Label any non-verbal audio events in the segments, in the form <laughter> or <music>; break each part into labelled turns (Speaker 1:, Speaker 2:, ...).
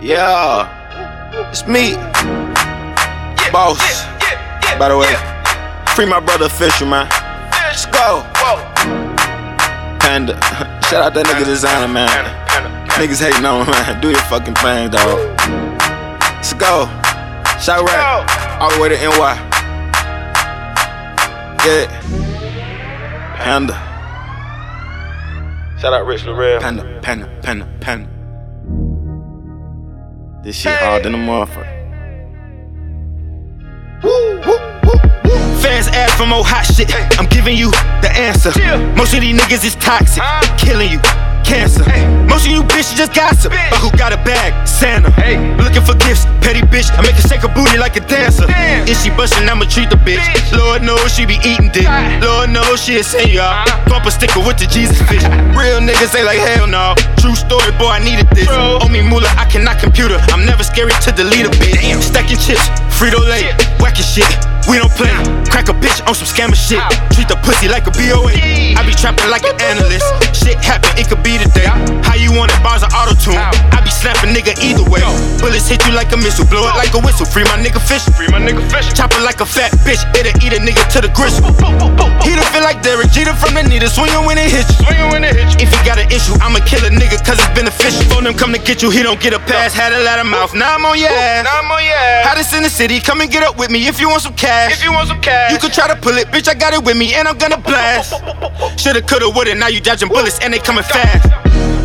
Speaker 1: Yeah, it's me, boss. By the way, free my brother official, man. Let's go. Panda, <laughs> shout out that nigga Desiigner, man. Niggas hating on me, man. <laughs> Do your fucking thing, dog. Let's go. Shout rap all the way to NY. Yeah. Panda.
Speaker 2: Shout out Rich Laurel.
Speaker 1: Panda, panda, panda, panda. This shit hard than a motherfucker. Fans ask for more hot shit. I'm giving you the answer. Most of these niggas is toxic, killing you. Cancer. Most of you bitches just gossip. But who got a bag? Santa. Looking for gifts, petty bitch. I make her shake her booty like a dancer. If she bustin', I'ma treat the bitch. Lord knows she be eating dick. Lord knows she a saint, y'all. Bump a sticker with the Jesus fish. <laughs> Real niggas say like hell no. True story, boy, I needed this. Owe me moolah, scary to delete a bitch. Stacking chips, Frito Lay, whacking shit. We don't play. Crack a bitch on some scammer shit. Treat the pussy like a BOA. I be trapping like an analyst. Shit happen, it could be today. Bullets hit you like a missile, blow it like a whistle. Free my nigga fish.
Speaker 2: Free my nigga Fish.
Speaker 1: Chop it like a fat bitch, it'll eat a nigga to the gristle. He done feel like Derek Jeter from the needle, swinging when it hits you.
Speaker 2: Swinging when it hit you.
Speaker 1: If he got an issue, I'ma kill a nigga cause it's beneficial. Phone them come to get you, he don't get a pass. Had a lot of mouth, now I'm on your ass.
Speaker 2: Now I'm on your ass.
Speaker 1: Hottest in the city, come and get up with me if you want some cash.
Speaker 2: If you want some cash.
Speaker 1: You could try to pull it, bitch, I got it with me and I'm gonna blast. Shoulda, coulda, woulda, now you dodging bullets and they coming fast.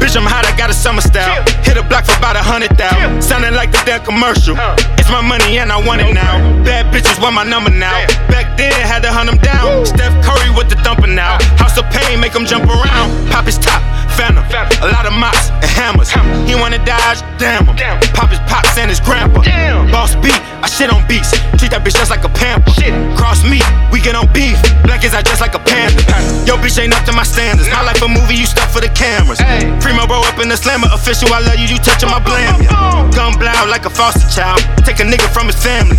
Speaker 1: Bitch, I'm hot, I got a summer style. Hit a block for about a hundred thousand. Sounding like the damn commercial. It's my money and I want it now. Bad bitches want my number now. Back then, had to hunt them down. Steph Curry with the thumper now. House of pain, make them jump around. Pop his top, phantom. A lot of mops and hammers. He wanna dodge, damn him. Pop his pops and his grandpa. Boss beat, I shit on beats. That bitch just like a pamper. Cross me, we get on beef. Black is I just like a panther. Yo, bitch ain't up to my standards. My life a movie, you stuck for the cameras. Primo bro up in the slammer, official. I love you, you touching my blam. Gun blow like a foster child. Take a nigga from his family.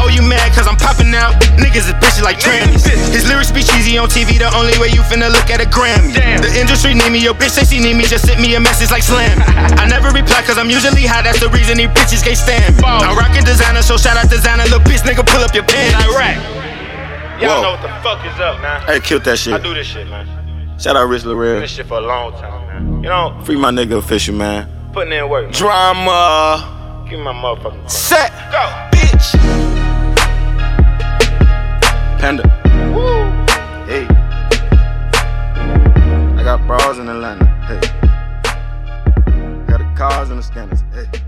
Speaker 1: Oh, you mad cause I'm popping out? Niggas is bitches like trannies. His lyrics be cheesy on TV, the only way you finna look at a Grammy. The industry need me, your bitch say she need me, just send me a message like slam. <laughs> I never reply cause I'm usually high, that's the reason these bitches can't stand me. I'm rocking designer, so shout out Desiigner, little bitch nigga, pull up your pants.
Speaker 2: Iraq. Y'all
Speaker 1: Whoa.
Speaker 2: know what the fuck is up, man.
Speaker 1: Hey, killed that shit.
Speaker 2: I do this shit, man.
Speaker 1: Shout out Rich Laurel.
Speaker 2: this shit for a long time, man. You know,
Speaker 1: Free my nigga official, man.
Speaker 2: putting in work. Man.
Speaker 1: Drama.
Speaker 2: Give me my motherfucking phone.
Speaker 1: Set.
Speaker 2: Go.
Speaker 1: Bitch. Panda. Hey. I got bras in Atlanta. Hey. Got the cars and the scanners. Hey.